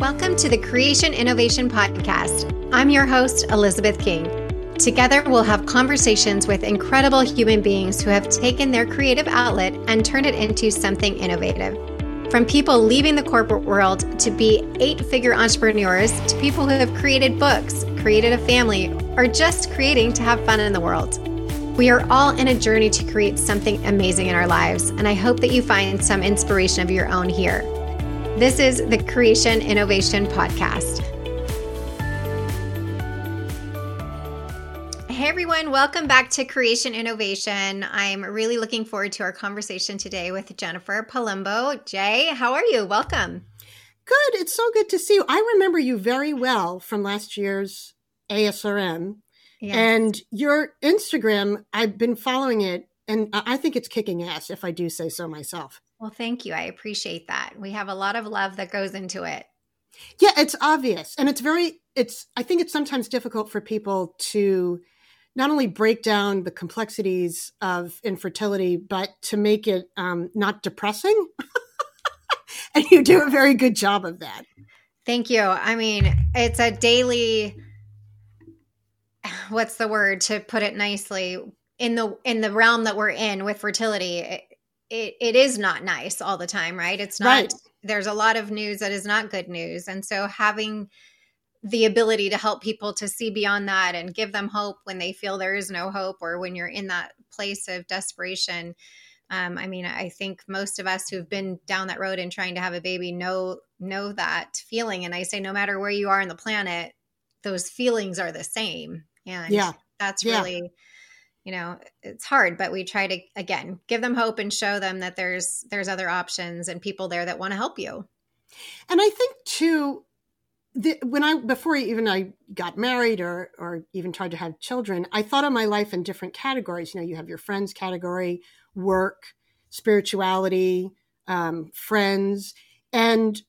Welcome to the Creation Innovation Podcast. I'm your host, Elizabeth King. Together, we'll have conversations with incredible human beings who have taken their creative outlet and turned it into something innovative. From people leaving the corporate world to be eight figure entrepreneurs to people who have created books, created a family, or just creating to have fun in the world. We are all in a journey to create something amazing in our lives, and I hope that you find some inspiration of your own here. This is the Creation Innovation Podcast. Hey everyone, welcome back to Creation Innovation. I'm really looking forward to our conversation today with Jennifer Palumbo. Jay, how are you? Welcome. Good. It's so good to see you. I remember you very well from last year's ASRM. Yes. And your Instagram, I've been following it, and I think it's kicking ass, if I do say so myself. Well, thank you. I appreciate that. We have a lot of love that goes into it. Yeah, it's obvious. And it's very, it's, I think it's sometimes difficult for people to not only break down the complexities of infertility, but to make it um, not depressing. and you do a very good job of that. Thank you. I mean, it's a daily, what's the word to put it nicely? In the in the realm that we're in with fertility, it, it is not nice all the time, right? It's not, right. there's a lot of news that is not good news. And so having the ability to help people to see beyond that and give them hope when they feel there is no hope or when you're in that place of desperation. Um, I mean, I think most of us who've been down that road and trying to have a baby know know that feeling. And I say, no matter where you are on the planet, those feelings are the same. And yeah, that's really yeah you know it's hard but we try to again give them hope and show them that there's there's other options and people there that want to help you. And i think too the, when i before even i got married or or even tried to have children i thought of my life in different categories. You know you have your friends category work spirituality um, friends. And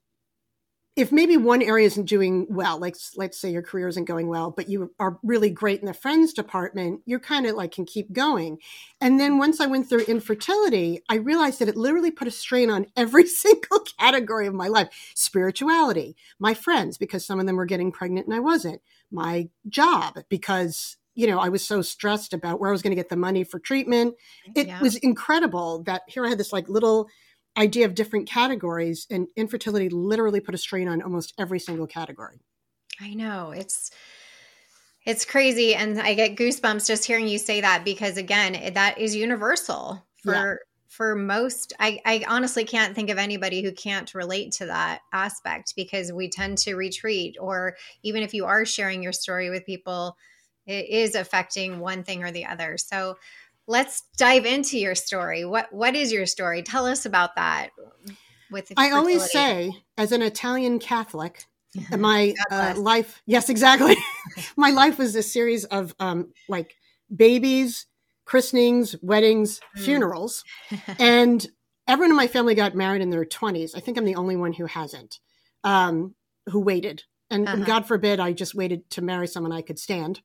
if maybe one area isn't doing well, like let's say your career isn't going well, but you are really great in the friends department, you're kind of like can keep going. And then once I went through infertility, I realized that it literally put a strain on every single category of my life. Spirituality, my friends, because some of them were getting pregnant and I wasn't, my job, because you know, I was so stressed about where I was going to get the money for treatment. It yeah. was incredible that here I had this like little idea of different categories and infertility literally put a strain on almost every single category. I know. It's it's crazy and i get goosebumps just hearing you say that because again that is universal for yeah. for most. I, I honestly can't think of anybody who can't relate to that aspect because we tend to retreat or even if you are sharing your story with people it is affecting one thing or the other. So let's dive into your story. What what is your story? Tell us about that. With I always say, as an Italian Catholic, my uh, life, yes, exactly. my life was a series of um, like babies, christenings, weddings, mm. funerals, and everyone in my family got married in their twenties. I think I'm the only one who hasn't, um, who waited and, uh-huh. and, God forbid I just waited to marry someone I could stand.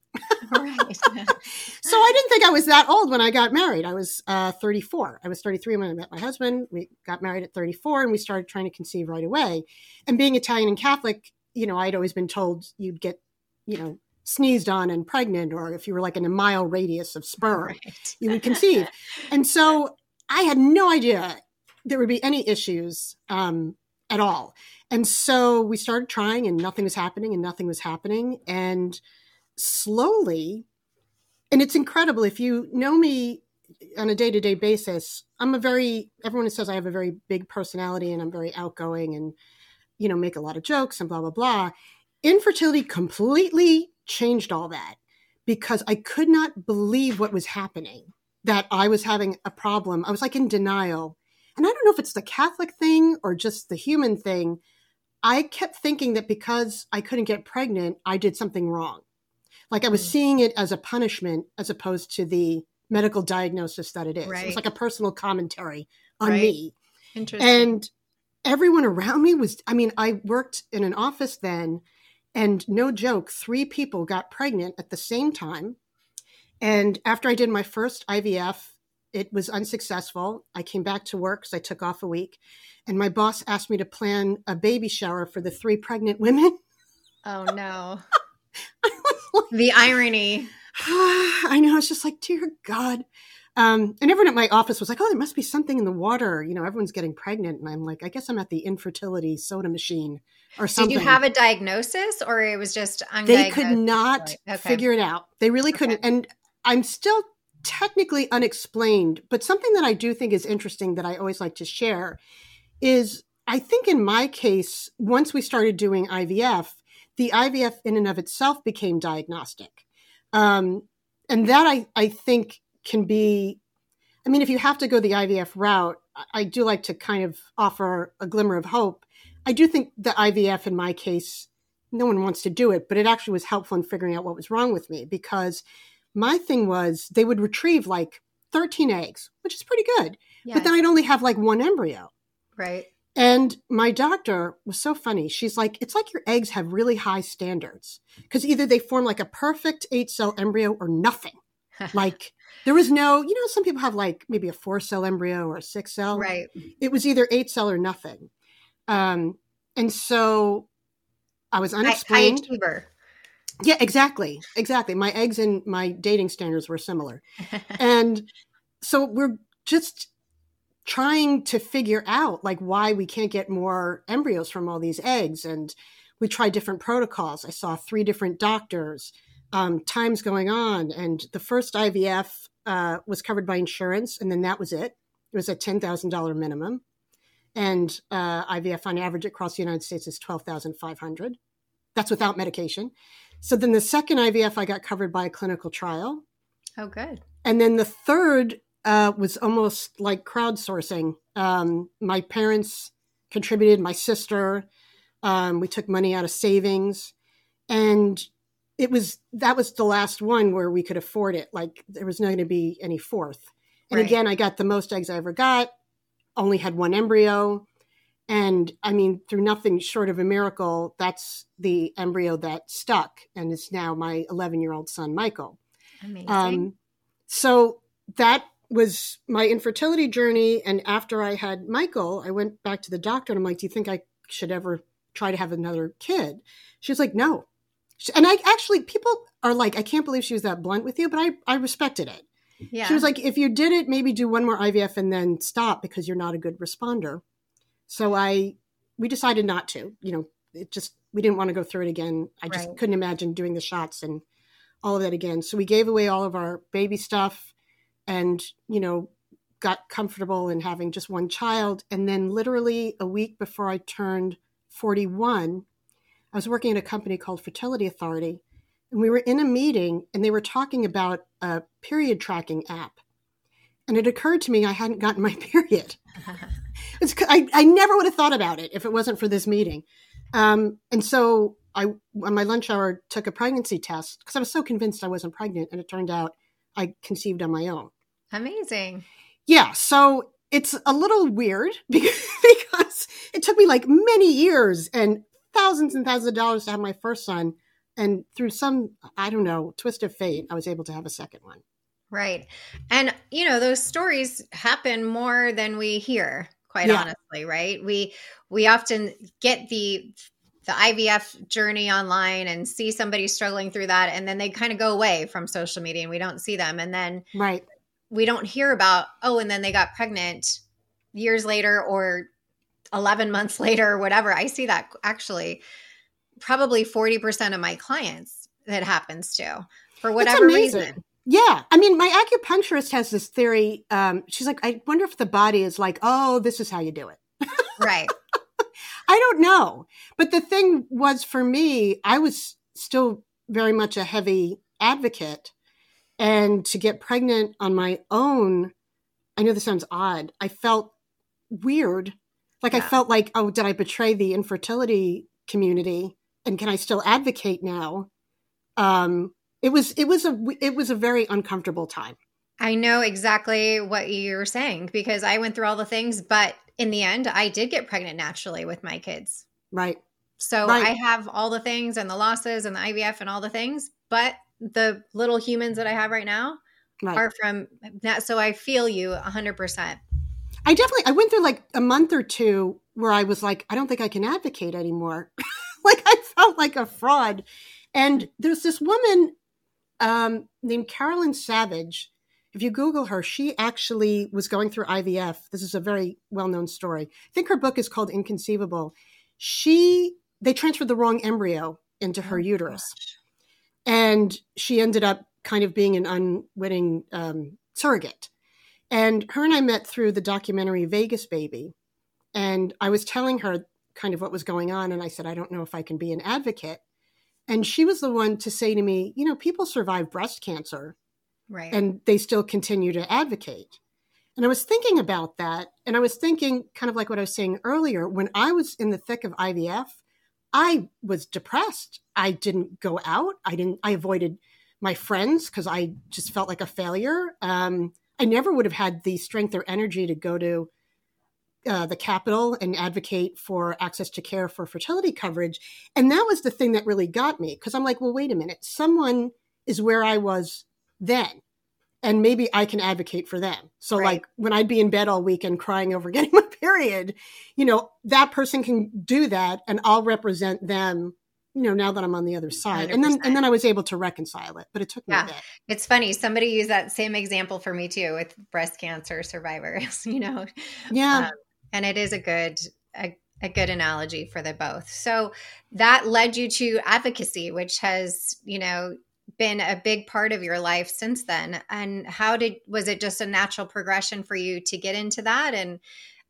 right. so I didn't think I was that old when I got married. I was uh, 34. I was 33 when I met my husband. We got married at 34 and we started trying to conceive right away. And being Italian and Catholic, you know, I'd always been told you'd get, you know, sneezed on and pregnant, or if you were like in a mile radius of sperm, right. you would conceive. and so I had no idea there would be any issues um, at all. And so we started trying and nothing was happening and nothing was happening. And slowly, and it's incredible if you know me on a day to day basis, I'm a very, everyone says I have a very big personality and I'm very outgoing and, you know, make a lot of jokes and blah, blah, blah. Infertility completely changed all that because I could not believe what was happening, that I was having a problem. I was like in denial. And I don't know if it's the Catholic thing or just the human thing, I kept thinking that because I couldn't get pregnant, I did something wrong. Like I was mm. seeing it as a punishment as opposed to the medical diagnosis that it is. Right. It was like a personal commentary on right. me. Interesting. And everyone around me was, I mean, I worked in an office then, and no joke, three people got pregnant at the same time. And after I did my first IVF, it was unsuccessful. I came back to work because I took off a week, and my boss asked me to plan a baby shower for the three pregnant women. Oh no. like, the irony. I know. It's just like, dear God. Um, and everyone at my office was like, "Oh, there must be something in the water." You know, everyone's getting pregnant, and I'm like, "I guess I'm at the infertility soda machine or something." Did you have a diagnosis, or it was just they could not okay. figure it out. They really couldn't, and I'm still technically unexplained. But something that I do think is interesting that I always like to share is, I think in my case, once we started doing IVF, the IVF in and of itself became diagnostic, um, and that I I think can be I mean, if you have to go the IVF route, I do like to kind of offer a glimmer of hope. I do think the IVF in my case, no one wants to do it, but it actually was helpful in figuring out what was wrong with me because my thing was they would retrieve like 13 eggs, which is pretty good. Yes. But then I'd only have like one embryo. Right. And my doctor was so funny. She's like, it's like your eggs have really high standards because either they form like a perfect eight cell embryo or nothing. like there was no, you know, some people have like maybe a four cell embryo or a six cell. Right. It was either eight cell or nothing. Um, and so I was unexplained. High achiever. Yeah, exactly. Exactly. My eggs and my dating standards were similar. and so we're just trying to figure out like why we can't get more embryos from all these eggs and we tried different protocols. I saw three different doctors um, times going on. And the first IVF uh, was covered by insurance, and then that was it. It was a ten thousand dollar minimum, and uh, IVF on average across the United States is twelve thousand five hundred. That's without medication. So then the second IVF I got covered by a clinical trial. Oh, good. And then the third uh, was almost like crowdsourcing. Um, my parents contributed, my sister. Um, we took money out of savings, and it was that was the last one where we could afford it. Like there was not going to be any fourth. And right. again, I got the most eggs I ever got. Only had one embryo, and I mean, through nothing short of a miracle, that's the embryo that stuck, and is now my 11 year old son, Michael. Amazing. Um, so that was my infertility journey. And after I had Michael, I went back to the doctor and I'm like, "Do you think I should ever try to have another kid?" She's like, "No." and I actually people are like, I can't believe she was that blunt with you, but I I respected it. Yeah. She was like, if you did it, maybe do one more IVF and then stop because you're not a good responder. So I we decided not to. You know, it just we didn't want to go through it again. I just right. couldn't imagine doing the shots and all of that again. So we gave away all of our baby stuff and, you know, got comfortable in having just one child. And then literally a week before I turned 41, I was working at a company called Fertility Authority, and we were in a meeting and they were talking about a period tracking app. And it occurred to me I hadn't gotten my period. it's, I, I never would have thought about it if it wasn't for this meeting. Um, and so I, on my lunch hour, took a pregnancy test because I was so convinced I wasn't pregnant, and it turned out I conceived on my own. Amazing. Yeah. So it's a little weird because, because it took me like many years and thousands and thousands of dollars to have my first son. And through some, I don't know, twist of fate, I was able to have a second one. Right. And, you know, those stories happen more than we hear, quite yeah. honestly, right? We, we often get the, the IVF journey online and see somebody struggling through that. And then they kind of go away from social media and we don't see them. And then, right. We don't hear about, oh, and then they got pregnant years later or 11 months later or whatever. I see that actually probably 40% of my clients that happens to for whatever reason. Yeah. I mean, my acupuncturist has this theory. Um, she's like, I wonder if the body is like, oh, this is how you do it. Right. I don't know. But the thing was for me, I was still very much a heavy advocate. And to get pregnant on my own, I know this sounds odd. I felt weird like yeah. I felt like, oh, did I betray the infertility community? And can I still advocate now? Um, it was it was a it was a very uncomfortable time. I know exactly what you're saying because I went through all the things, but in the end, I did get pregnant naturally with my kids. Right. So right. I have all the things and the losses and the IVF and all the things, but the little humans that I have right now right. are from that. So I feel you 100%. I definitely, I went through like a month or two where I was like, I don't think I can advocate anymore. like I felt like a fraud. And there's this woman um, named Carolyn Savage. If you Google her, she actually was going through IVF. This is a very well known story. I think her book is called Inconceivable. She, they transferred the wrong embryo into her oh, uterus. Gosh. And she ended up kind of being an unwitting um, surrogate. And her and I met through the documentary Vegas Baby. And I was telling her kind of what was going on. And I said, I don't know if I can be an advocate. And she was the one to say to me, you know, people survive breast cancer. Right. And they still continue to advocate. And I was thinking about that. And I was thinking, kind of like what I was saying earlier, when I was in the thick of IVF, I was depressed. I didn't go out. I didn't, I avoided my friends because I just felt like a failure. Um, I never would have had the strength or energy to go to uh, the Capitol and advocate for access to care for fertility coverage. And that was the thing that really got me because I'm like, well, wait a minute. Someone is where I was then. And maybe I can advocate for them. So, right. like when I'd be in bed all weekend crying over getting my period, you know, that person can do that and I'll represent them you know now that i'm on the other side 100%. and then and then i was able to reconcile it but it took me yeah. it's funny somebody used that same example for me too with breast cancer survivors you know yeah um, and it is a good a, a good analogy for the both. So that led you to advocacy which has you know been a big part of your life since then. And how did was it just a natural progression for you to get into that? And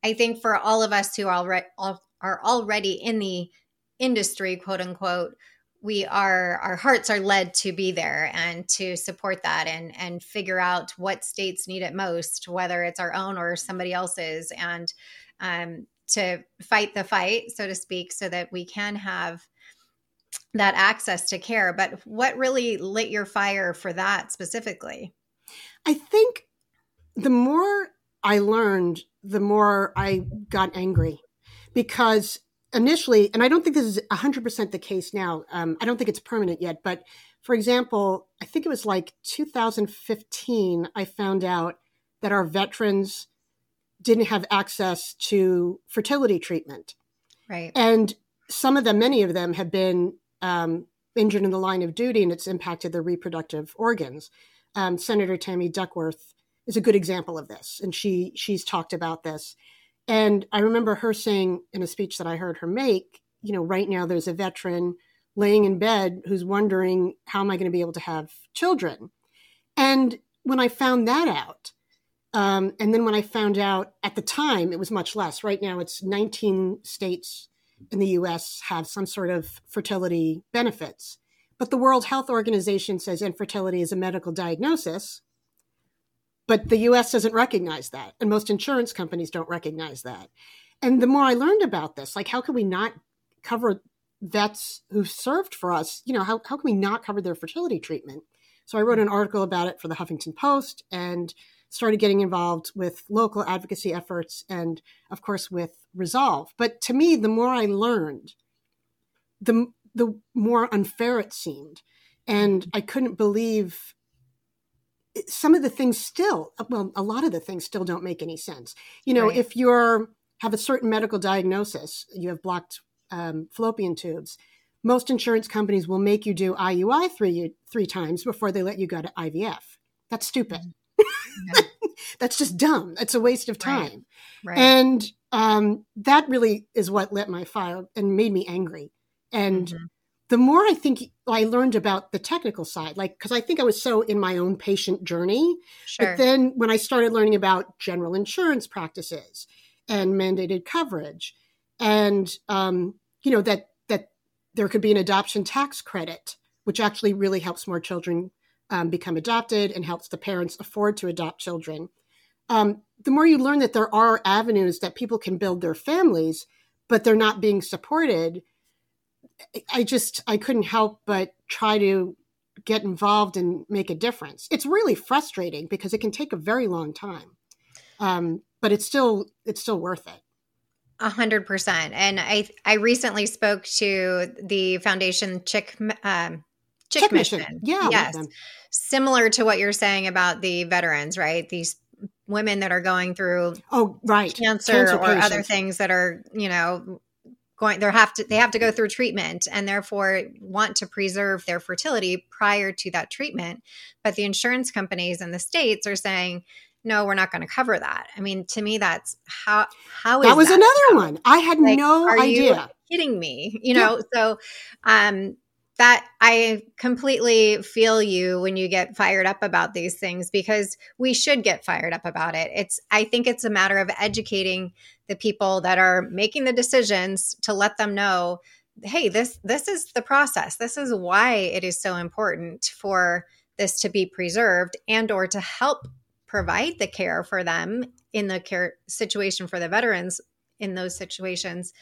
i think for all of us who are already are already in the industry, quote unquote, we are our hearts are led to be there and to support that and and figure out what states need it most, whether it's our own or somebody else's, and um, to fight the fight, so to speak, so that we can have that access to care. But what really lit your fire for that specifically? I think the more I learned, the more I got angry because initially, and I don't think this is 100% the case now. Um, I don't think it's permanent yet. But for example, I think it was like 2015, I found out that our veterans didn't have access to fertility treatment. Right. And some of them, many of them, have been um, injured in the line of duty and it's impacted their reproductive organs. Um, Senator Tammy Duckworth is a good example of this, and she she's talked about this. And I remember her saying in a speech that I heard her make, you know, right now there's a veteran laying in bed who's wondering, how am I going to be able to have children? And when I found that out, um, and then when I found out at the time, it was much less. Right now, it's 19 states in the US have some sort of fertility benefits. But the World Health Organization says infertility is a medical diagnosis. But the US doesn't recognize that. And most insurance companies don't recognize that. And the more I learned about this, like, how can we not cover vets who served for us? You know, how, how can we not cover their fertility treatment? So I wrote an article about it for the Huffington Post and started getting involved with local advocacy efforts and, of course, with Resolve. But to me, the more I learned, the, the more unfair it seemed. And I couldn't believe some of the things still, well, a lot of the things still don't make any sense. You know, right. if you're have a certain medical diagnosis, you have blocked um, fallopian tubes. Most insurance companies will make you do IUI three three times before they let you go to IVF. That's stupid. Yeah. That's just dumb. It's a waste of time. Right. Right. And um, that really is what lit my fire and made me angry. And mm-hmm the more I think I learned about the technical side, like, because I think I was so in my own patient journey. Sure. But then when I started learning about general insurance practices and mandated coverage, and, um, you know, that, that there could be an adoption tax credit, which actually really helps more children um, become adopted and helps the parents afford to adopt children. Um, the more you learn that there are avenues that people can build their families, but they're not being supported I just I couldn't help but try to get involved and make a difference. It's really frustrating because it can take a very long time, um, but it's still it's still worth it. A hundred percent. And I I recently spoke to the foundation Chick um, Chick, Chick mission. mission. Yeah. Yes. Similar to what you're saying about the veterans, right? These women that are going through oh right cancer, cancer or patients. other things that are you know going they have to they have to go through treatment and therefore want to preserve their fertility prior to that treatment but the insurance companies in the states are saying no we're not going to cover that i mean to me that's how how that was that another one i had like, no idea kidding me you know yeah. so um that I completely feel you when you get fired up about these things because we should get fired up about it. It's I think it's a matter of educating the people that are making the decisions to let them know, hey, this this is the process. This is why it is so important for this to be preserved and or to help provide the care for them in the care situation for the veterans in those situations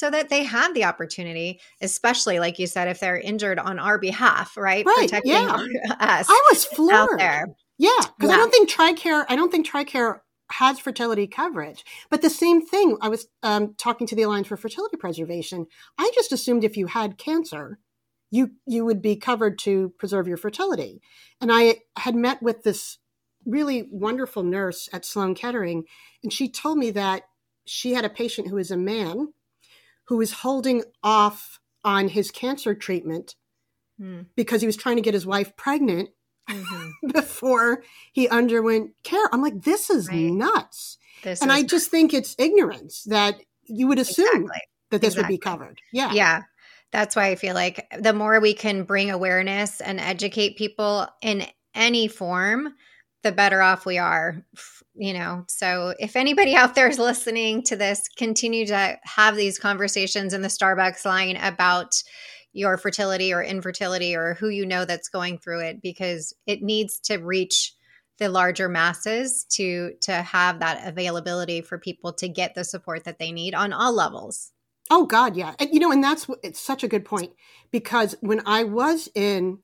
so that they have the opportunity, especially like you said, if they're injured on our behalf, right? Right. Protecting yeah. us. I was floored. There. Yeah, because yeah. I don't think TRICARE. I don't think TRICARE has fertility coverage. But the same thing. I was um, talking to the Alliance for Fertility Preservation. I just assumed if you had cancer, you you would be covered to preserve your fertility. And I had met with this really wonderful nurse at Sloan Kettering, and she told me that she had a patient who is a man who was holding off on his cancer treatment mm. because he was trying to get his wife pregnant mm-hmm. before he underwent care. I'm like, this is right. nuts. This and is I just think it's ignorance that you would assume exactly. that this exactly. would be covered. Yeah. Yeah. That's why I feel like the more we can bring awareness and educate people in any form, the better off we are you know so if anybody out there is listening to this continue to have these conversations in the starbucks line about your fertility or infertility or who you know that's going through it because it needs to reach the larger masses to to have that availability for people to get the support that they need on all levels. Oh god yeah. And you know and that's it's such a good point because when i was in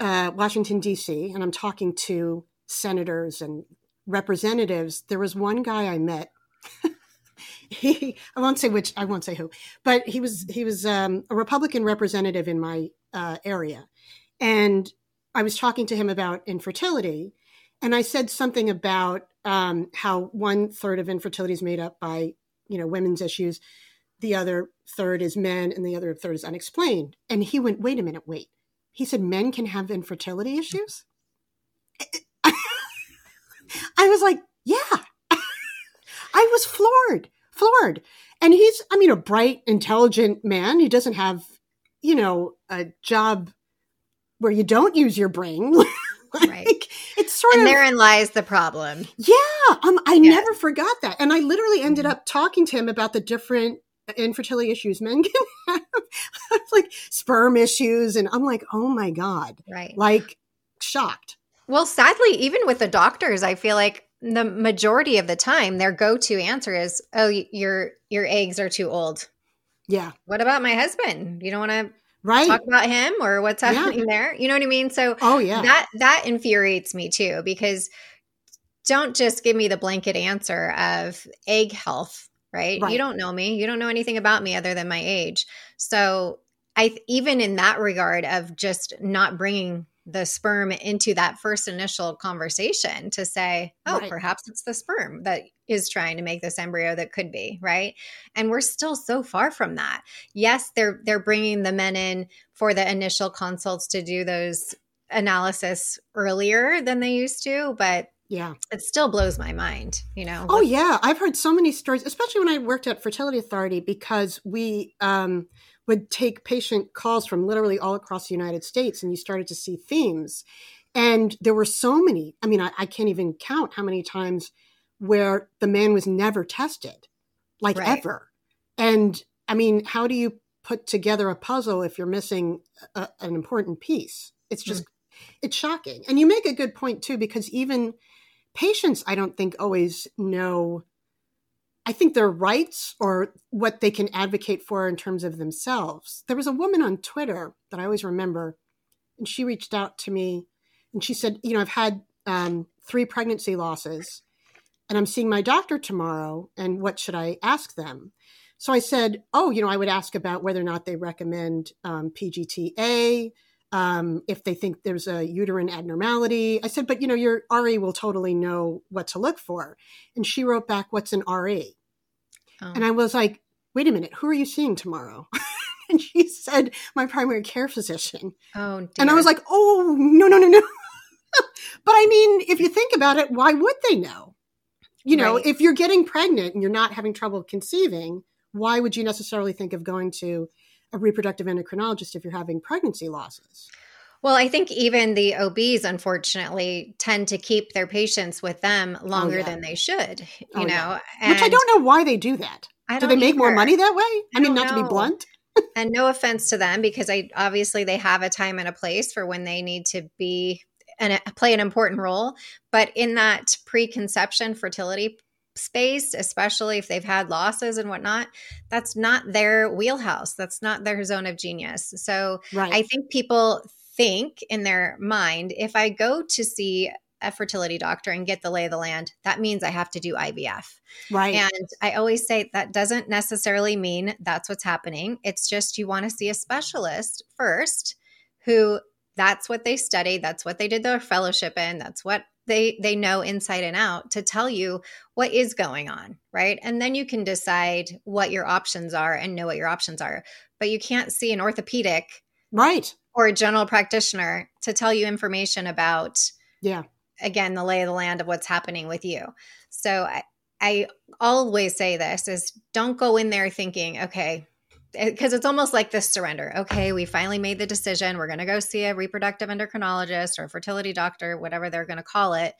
uh, washington d.c and i'm talking to senators and representatives, there was one guy I met. he, I won't say which, I won't say who, but he was he was um, a Republican representative in my uh, area, and I was talking to him about infertility, and I said something about um, how one third of infertility is made up by you know women's issues, the other third is men, and the other third is unexplained. And he went, "Wait a minute, wait." He said, "Men can have infertility issues." I was like, yeah. I was floored, floored. And he's, I mean, a bright, intelligent man. He doesn't have, you know, a job where you don't use your brain. like, right. It's sort and of. And therein lies the problem. Yeah. Um, I never forgot that. And I literally ended up talking to him about the different infertility issues men can have, like sperm issues. And I'm like, oh my God. Right. Like, shocked. Well, sadly, even with the doctors, I feel like the majority of the time their go-to answer is, "Oh, your your eggs are too old." Yeah. What about my husband? You don't want to right. talk about him or what's happening yeah. there? You know what I mean? So, oh yeah, that that infuriates me too because don't just give me the blanket answer of egg health, right? right? You don't know me. You don't know anything about me other than my age. So, I even in that regard of just not bringing the sperm into that first initial conversation to say, oh, right. perhaps it's the sperm that is trying to make this embryo that could be, right? And we're still so far from that. Yes, they're they're bringing the men in for the initial consults to do those analysis earlier than they used to, but yeah. It still blows my mind, you know. Oh yeah, I've heard so many stories, especially when I worked at Fertility Authority because we um would take patient calls from literally all across the United States, and you started to see themes. And there were so many, I mean, I, I can't even count how many times where the man was never tested, like right. ever. And I mean, how do you put together a puzzle if you're missing a, an important piece? It's just, mm-hmm. it's shocking. And you make a good point too, because even patients, I don't think always know I think their rights or what they can advocate for in terms of themselves. There was a woman on Twitter that I always remember, and she reached out to me and she said, You know, I've had um, three pregnancy losses and I'm seeing my doctor tomorrow, and what should I ask them? So I said, Oh, you know, I would ask about whether or not they recommend um, PGTA, um, if they think there's a uterine abnormality. I said, but you know, your RE will totally know what to look for. And she wrote back, What's an RE? Oh. And I was like, Wait a minute, who are you seeing tomorrow? and she said, My primary care physician. Oh, dear. And I was like, Oh, no, no, no, no. but I mean, if you think about it, why would they know? You know, right. if you're getting pregnant and you're not having trouble conceiving, why would you necessarily think of going to a reproductive endocrinologist if you're having pregnancy losses? Well, I think even the OBs, unfortunately, tend to keep their patients with them oh, longer oh, yeah. than they should. You oh, know, yeah. and which I don't know why they do that. do they make either. more money that way? I, I mean, not know. to be blunt. and no offense to them, because I obviously they have a time and a place for when they need to be and uh, play an important role. But in that preconception fertility space, especially if they've had losses and whatnot, that's not their wheelhouse. That's not their zone of genius. So right. I think people think in their mind if I go to see a fertility doctor and get the lay of the land, that means I have to do IVF. Right. And I always say that doesn't necessarily mean that's what's happening. It's just you want to see a specialist first who that's what they studied, that's what they did their fellowship in, that's what they they know inside and out to tell you what is going on right and then you can decide what your options are and know what your options are but you can't see an orthopedic right or a general practitioner to tell you information about yeah again the lay of the land of what's happening with you so i i always say this is don't go in there thinking okay eh, because it's almost like this surrender. Okay, we finally made the decision. We're going to go see a reproductive endocrinologist or a fertility doctor, whatever they're going to call it,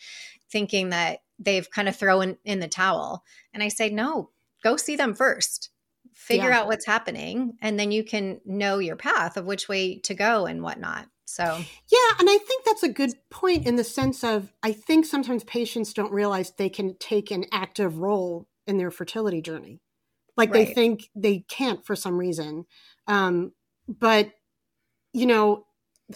thinking that they've kind of thrown in the towel. And I say, no, go see them first. Figure yeah. out what's happening, and then you can know your path of which way to go and whatnot. So, yeah, and I think that's a good point in the sense of I think sometimes patients don't realize they can take an active role in their fertility journey like right. they think they can't for some reason um, but you know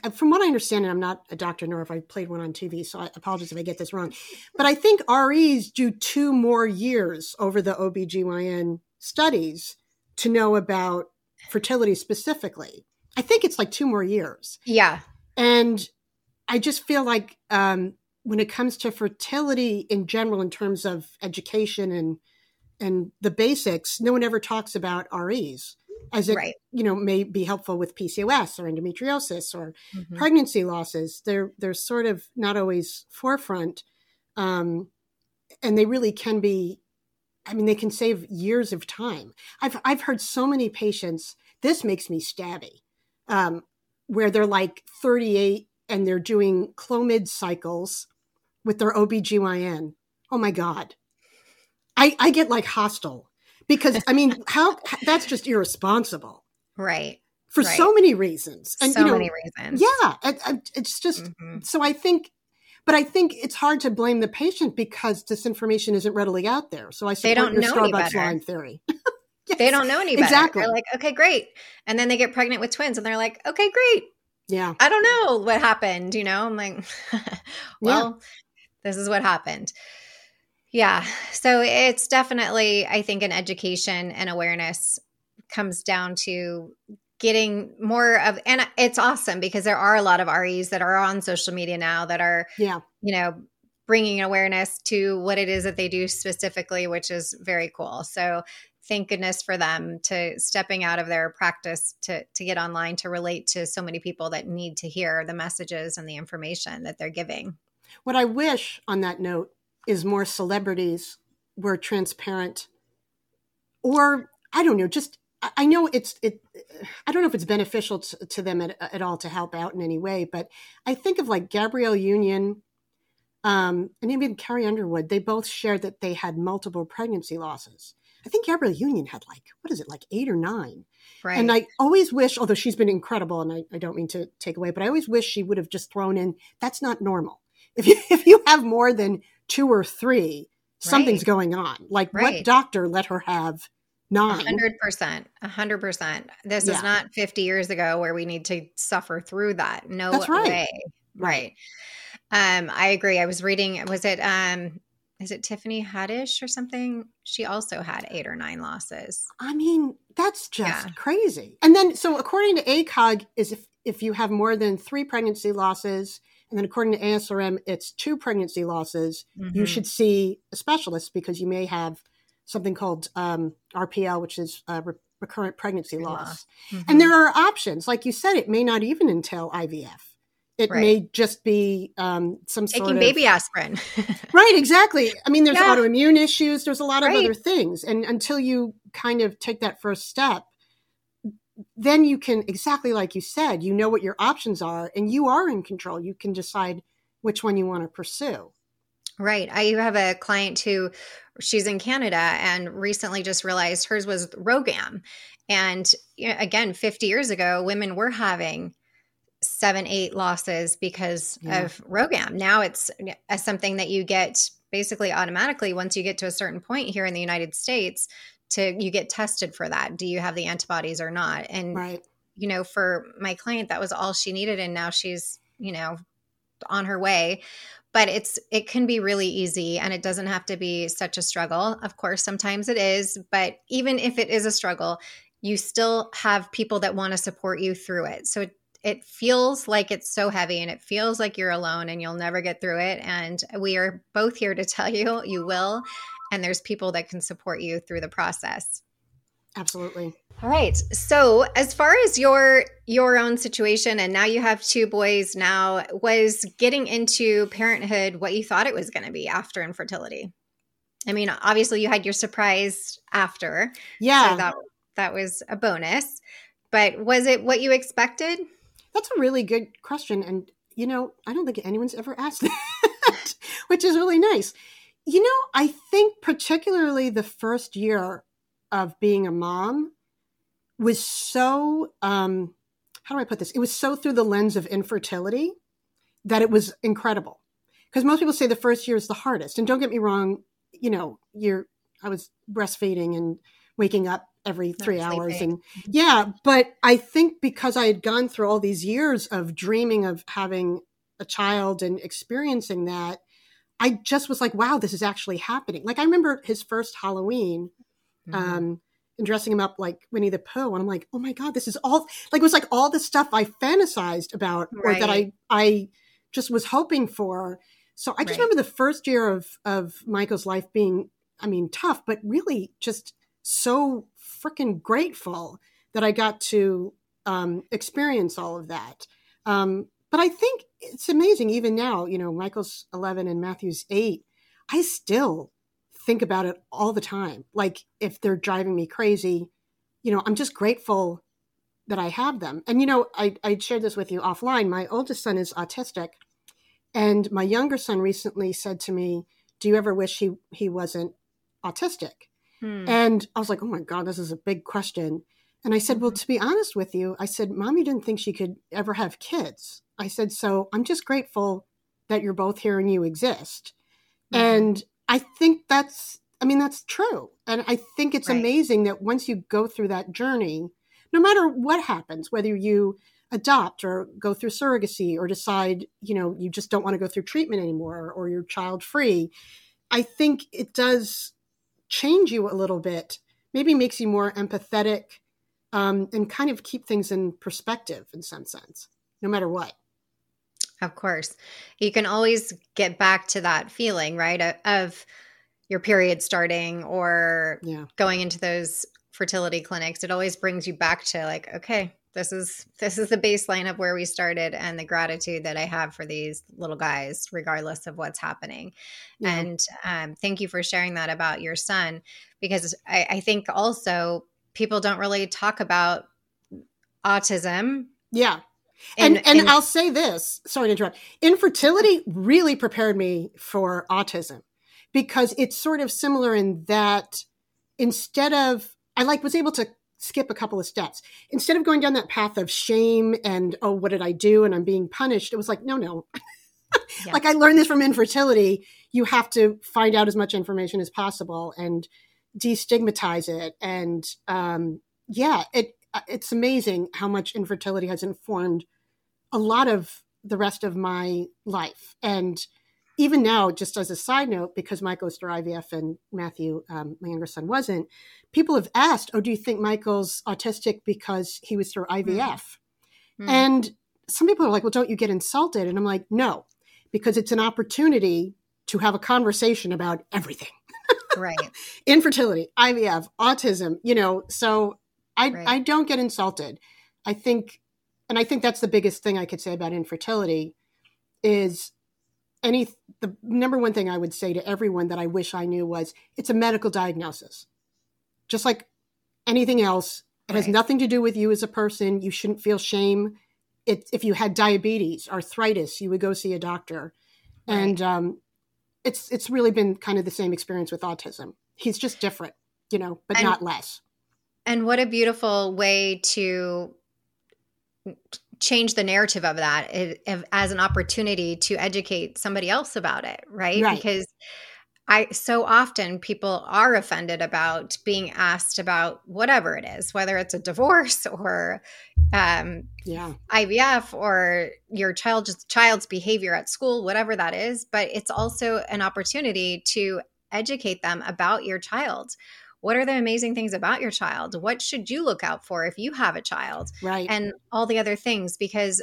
uh, from what i understand and i'm not a doctor nor if i played one on tv so i apologize if i get this wrong but i think REs do two more years over the obgyn studies to know about fertility specifically i think it's like two more years yeah and i just feel like um, when it comes to fertility in general in terms of education and and the basics, no one ever talks about REs as it right. you know may be helpful with PCOS or endometriosis or mm-hmm. pregnancy losses. They're they're sort of not always forefront, um, and they really can be. I mean, they can save years of time. I've I've heard so many patients. This makes me stabby, um, where they're like 38 and they're doing Clomid cycles with their OBGYN. Oh my God I, I get like hostile because I mean, how that's just irresponsible. Right. For right. so many reasons. And, so you know, many reasons. Yeah. It, it's just, mm-hmm. so I think, but I think it's hard to blame the patient because this information isn't readily out there. So I support they don't your know Starbucks line theory. yes. They don't know any better. Exactly. They're like, okay, great. And then they get pregnant with twins and they're like, okay, great. Yeah. I don't know what happened. You know, I'm like, well, yeah. this is what happened. Yeah. So it's definitely, I think, an education and awareness comes down to getting more of, and it's awesome because there are a lot of REs that are on social media now that are, yeah, you know, bringing awareness to what it is that they do specifically, which is very cool. So thank goodness for them to stepping out of their practice to to get online to relate to so many people that need to hear the messages and the information that they're giving. What I wish on that note is more celebrities were transparent or i don't know just i know it's it i don't know if it's beneficial to, to them at, at, all to help out in any way but i think of like gabrielle union um, and even carrie underwood they both shared that they had multiple pregnancy losses i think gabrielle union had like what is it like eight or nine Right. And I always wish, although she's been incredible, and I, I, don't mean to take away, but I always wish she would have just thrown in, that's not normal. If you, if you have more than two or three, something's right. going on. Like right. what doctor let her have nine? hundred percent. A hundred percent. This yeah. is not 50 years ago where we need to suffer through that. No That's right. way. Right. Um, I agree. I was reading, was it um is it Tiffany Haddish or something? She also had eight or nine losses. I mean, that's just yeah. crazy. And then, so according to ACOG, is if if you have more than three pregnancy losses, and then according to ASRM, it's two pregnancy losses, mm-hmm. you should see a specialist because you may have something called um, RPL, which is uh, re- recurrent pregnancy loss. Mm-hmm. And there are options. Like you said, it may not even entail IVF. It right. may just be um, some Taking sort of baby aspirin. right, exactly. I mean, there's yeah. autoimmune issues. There's a lot of right. other things, and until you kind of take that first step, then you can exactly like you said. You know what your options are, and you are in control. You can decide which one you want to pursue. Right. I have a client who she's in Canada and recently just realized hers was RhoGAM. And you know, again, 50 years ago, women were having seven, eight losses because yeah. of RhoGAM. Now it's uh, something that you get basically automatically once you get to a certain point here in the United States to you get tested for that. Do you have the antibodies or not? And right. you know, for my client, that was all she needed. And now she's, you know, on her way but it's it can be really easy and it doesn't have to be such a struggle. Of course sometimes it is but even if it is a struggle you still have people that want to support you through it. So it, it feels like it's so heavy and it feels like you're alone and you'll never get through it and we are both here to tell you you will and there's people that can support you through the process. Absolutely all right. So, as far as your your own situation and now you have two boys now, was getting into parenthood what you thought it was going to be after infertility? I mean, obviously you had your surprise after. Yeah. So that that was a bonus. But was it what you expected? That's a really good question and you know, I don't think anyone's ever asked that, which is really nice. You know, I think particularly the first year of being a mom, was so um, how do I put this? It was so through the lens of infertility that it was incredible. Because most people say the first year is the hardest, and don't get me wrong, you know, you're I was breastfeeding and waking up every three Not hours sleeping. and yeah but i think because i had gone through all these years of dreaming of having a child and experiencing that i just was like wow this is actually happening like i remember his first halloween mm-hmm. um, and dressing him up like Winnie the Pooh. And I'm like, oh my God, this is all like it was like all the stuff I fantasized about right. or that I I just was hoping for. So I just right. remember the first year of of Michael's life being, I mean, tough, but really just so freaking grateful that I got to um, experience all of that. Um, but I think it's amazing, even now, you know, Michael's 11 and Matthew's eight. I still think about it all the time. Like if they're driving me crazy, you know, I'm just grateful that I have them. And you know, I I shared this with you offline. My oldest son is autistic, and my younger son recently said to me, "Do you ever wish he he wasn't autistic?" Hmm. And I was like, "Oh my god, this is a big question." And I said, "Well, mm-hmm. to be honest with you, I said, Mommy didn't think she could ever have kids." I said, "So I'm just grateful that you're both here and you exist." Mm-hmm. And I think that's, I mean, that's true. And I think it's right. amazing that once you go through that journey, no matter what happens, whether you adopt or go through surrogacy or decide, you know, you just don't want to go through treatment anymore or you're child free, I think it does change you a little bit, maybe makes you more empathetic um, and kind of keep things in perspective in some sense, no matter what. Of course. You can always get back to that feeling, right? Of your period starting or yeah. going into those fertility clinics. It always brings you back to like, okay, this is this is the baseline of where we started and the gratitude that I have for these little guys, regardless of what's happening. Yeah. And um, thank you for sharing that about your son, because I, I think also people don't really talk about autism. Yeah and, and, and I'll say this, sorry to interrupt. Infertility really prepared me for autism because it's sort of similar in that instead of I like was able to skip a couple of steps. Instead of going down that path of shame and oh what did I do and I'm being punished, it was like no no. yeah. Like I learned this from infertility, you have to find out as much information as possible and destigmatize it and um yeah, it uh, it's amazing how much infertility has informed a lot of the rest of my life. And even now, just as a side note, because Mike goes through IVF and Matthew, um, my younger son, wasn't, people have asked, Oh, do you think Michael's autistic because he was through IVF? Mm. And some people are like, well, don't you get insulted? And I'm like, no, because it's an opportunity to have a conversation about everything. right. Infertility, IVF, autism, you know, so I, right. I don't get insulted. I think, and I think that's the biggest thing I could say about infertility is any, the number one thing I would say to everyone that I wish I knew was it's a medical diagnosis. Just like anything else, it right. has nothing to do with you as a person. You shouldn't feel shame. It, if you had diabetes, arthritis, you would go see a doctor. Right. And um, it's it's really been kind of the same experience with autism. He's just different, you know, but and, not less. And what a beautiful way to change the narrative of that as an opportunity to educate somebody else about it, right? right. Because I so often people are offended about being asked about whatever it is, whether it's a divorce or um, yeah. IVF or your child's child's behavior at school, whatever that is. But it's also an opportunity to educate them about your child. What are the amazing things about your child? What should you look out for if you have a child? Right. And all the other things, because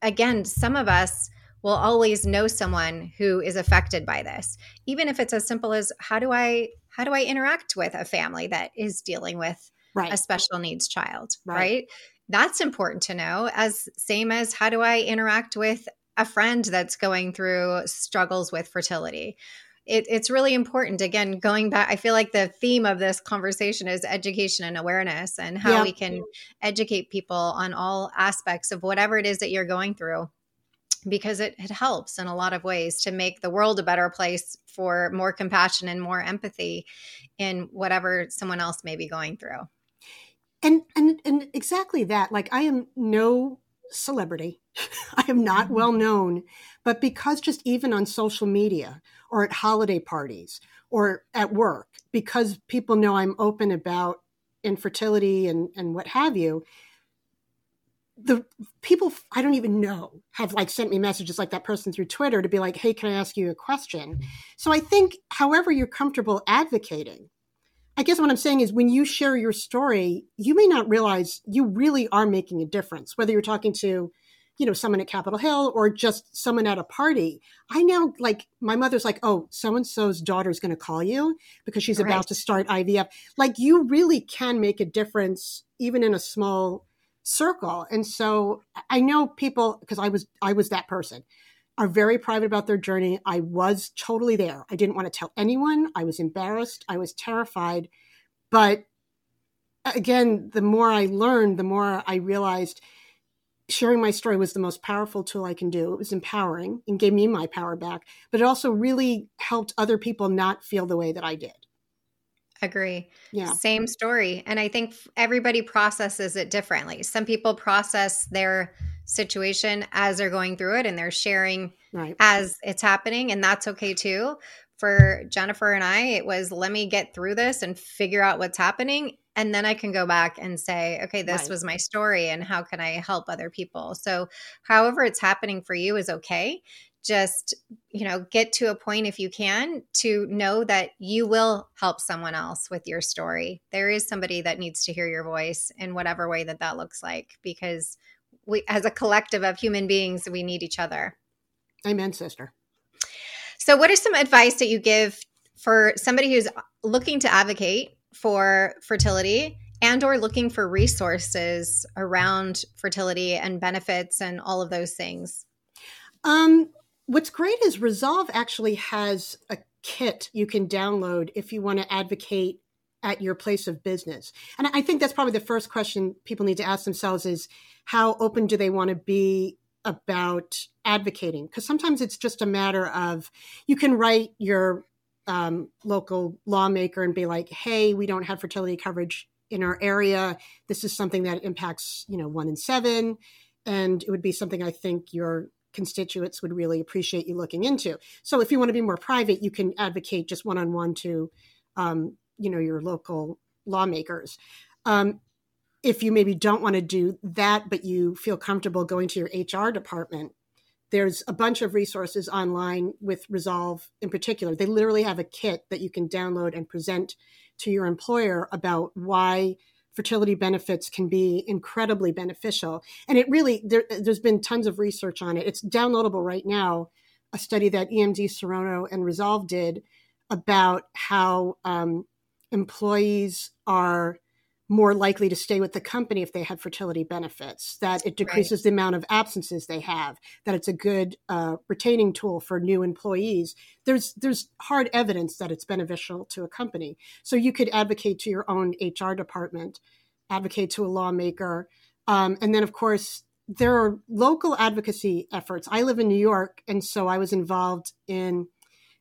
again, some of us will always know someone who is affected by this even if it's as simple as how do i how do i interact with a family that is dealing with right. a special needs child right. right that's important to know as same as how do i interact with a friend that's going through struggles with fertility it, it's really important again going back i feel like the theme of this conversation is education and awareness and how yeah. we can educate people on all aspects of whatever it is that you're going through because it, it helps in a lot of ways to make the world a better place for more compassion and more empathy in whatever someone else may be going through. And and and exactly that. Like I am no celebrity. I am not mm-hmm. well known, but because just even on social media or at holiday parties or at work, because people know I'm open about infertility and, and what have you, the people I don't even know have like sent me messages like that person through Twitter to be like, hey, can I ask you a question? So I think, however, you're comfortable advocating, I guess what I'm saying is when you share your story, you may not realize you really are making a difference, whether you're talking to, you know, someone at Capitol Hill or just someone at a party. I now like my mother's like, oh, so and so's daughter's going to call you because she's right. about to start IVF. Like you really can make a difference even in a small circle. And so I know people because I was I was that person are very private about their journey. I was totally there. I didn't want to tell anyone. I was embarrassed. I was terrified. But again, the more I learned, the more I realized sharing my story was the most powerful tool I can do. It was empowering and gave me my power back, but it also really helped other people not feel the way that I did. Agree. Yeah. Same story. And I think everybody processes it differently. Some people process their situation as they're going through it and they're sharing right. as it's happening. And that's okay too. For Jennifer and I, it was let me get through this and figure out what's happening. And then I can go back and say, okay, this right. was my story and how can I help other people? So, however it's happening for you is okay just you know get to a point if you can to know that you will help someone else with your story there is somebody that needs to hear your voice in whatever way that that looks like because we as a collective of human beings we need each other amen sister so what are some advice that you give for somebody who's looking to advocate for fertility and or looking for resources around fertility and benefits and all of those things um What's great is Resolve actually has a kit you can download if you want to advocate at your place of business. And I think that's probably the first question people need to ask themselves is how open do they want to be about advocating? Because sometimes it's just a matter of you can write your um, local lawmaker and be like, hey, we don't have fertility coverage in our area. This is something that impacts, you know, one in seven. And it would be something I think your constituents would really appreciate you looking into. So if you want to be more private, you can advocate just one on one to, um, you know, your local lawmakers. Um, if you maybe don't want to do that, but you feel comfortable going to your HR department, there's a bunch of resources online with Resolve in particular. They literally have a kit that you can download and present to your employer about why fertility benefits can be incredibly beneficial. And it really, there, has been tons of research on it. It's downloadable right now, a study that EMD Serono and Resolve did about how um, employees are more likely to stay with the company if they had fertility benefits, that it decreases right. the amount of absences they have, that it's a good uh, retaining tool for new employees. There's there's hard evidence that it's beneficial to a company. So you could advocate to your own HR department, advocate to a lawmaker, um, and then of course there are local advocacy efforts. I live in New York, and so I was involved in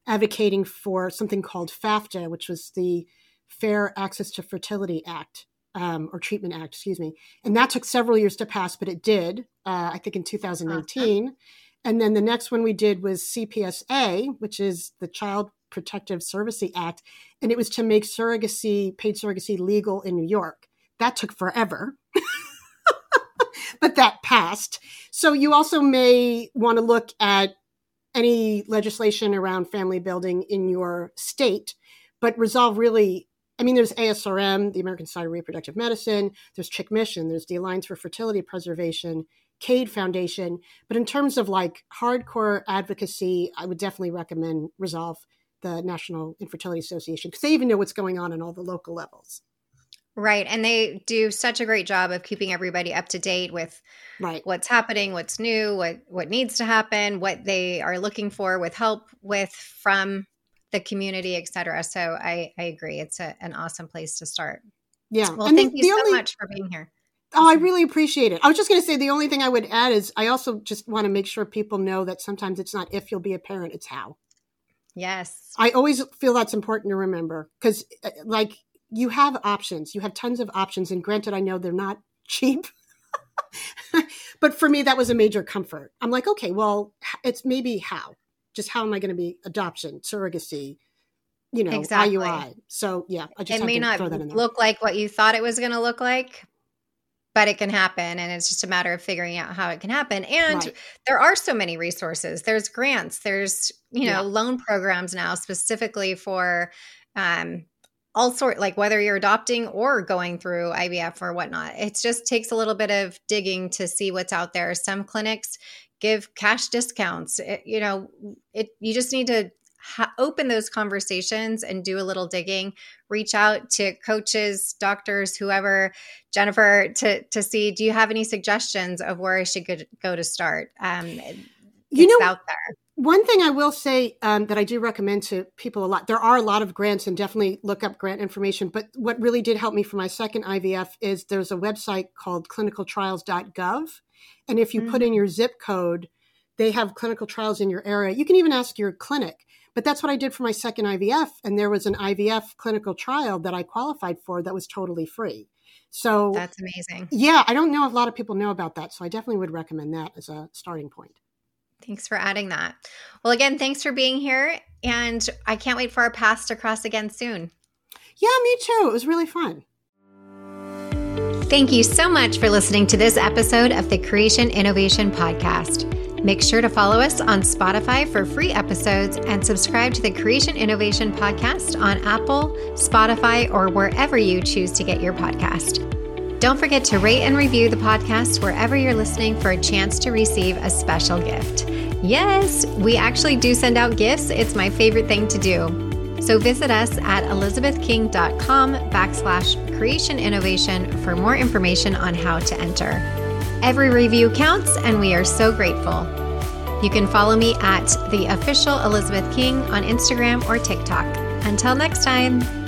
advocating for something called FAFTA, which was the Fair Access to Fertility Act um, or Treatment Act, excuse me. And that took several years to pass, but it did, uh, I think in 2019. Uh-huh. And then the next one we did was CPSA, which is the Child Protective Services Act. And it was to make surrogacy, paid surrogacy legal in New York. That took forever. but that passed. So you also may want to look at any legislation around family building in your state, but Resolve really I mean, there's ASRM, the American Society of Reproductive Medicine, there's Chick Mission, there's the Alliance for Fertility Preservation, CADE Foundation. But in terms of like hardcore advocacy, I would definitely recommend Resolve, the National Infertility Association, because they even know what's going on in all the local levels. Right. And they do such a great job of keeping everybody up to date with right. what's happening, what's new, what what needs to happen, what they are looking for with help with from the community, etc. So I, I agree. It's a, an awesome place to start. Yeah. Well, and thank the, you the so only, much for being here. Oh, I really appreciate it. I was just going to say the only thing I would add is I also just want to make sure people know that sometimes it's not if you'll be a parent, it's how. Yes. I always feel that's important to remember because, uh, like, you have options. You have tons of options. And granted, I know they're not cheap. but for me, that was a major comfort. I'm like, okay, well, it's maybe how just how am I going to be adoption, surrogacy, you know, exactly. IUI. So yeah, I just it may not look like what you thought it was going to look like, but it can happen, and it's just a matter of figuring out how it can happen. And right. there are so many resources. There's grants. There's you know yeah. loan programs now specifically for. Um, all sort like whether you're adopting or going through IVF or whatnot. It just takes a little bit of digging to see what's out there. Some clinics give cash discounts. It, you know, it you just need to ha- open those conversations and do a little digging. Reach out to coaches, doctors, whoever, Jennifer, to to see. Do you have any suggestions of where I should go, go to start? Um, you know, out there. One thing I will say um, that I do recommend to people a lot, there are a lot of grants and definitely look up grant information. But what really did help me for my second IVF is there's a website called clinicaltrials.gov. And if you mm-hmm. put in mm. your zip code, they have clinical trials in your area. You can even ask your clinic. But that's what I did for my second IVF. And there was an IVF clinical trial that I qualified for that was totally free. So that's amazing. Yeah, I don't know if a lot of people know about that. So I definitely would recommend that as a starting point. Thanks for adding that. Well, again, thanks for being here. And I can't wait for our paths to cross again soon. Yeah, me too. It was really fun. Thank you so much for listening to this episode of the Creation Innovation Podcast. Make sure to follow us on Spotify for free episodes and subscribe to the Creation Innovation Podcast on Apple, Spotify, or wherever you choose to get your podcast. Don't forget to rate and review the podcast wherever you're listening for a chance to receive a special gift. Yes, we actually do send out gifts. It's my favorite thing to do. So visit us at elizabethking.com backslash creation innovation for more information on how to enter. Every review counts, and we are so grateful. You can follow me at the official Elizabeth King on Instagram or TikTok. Until next time.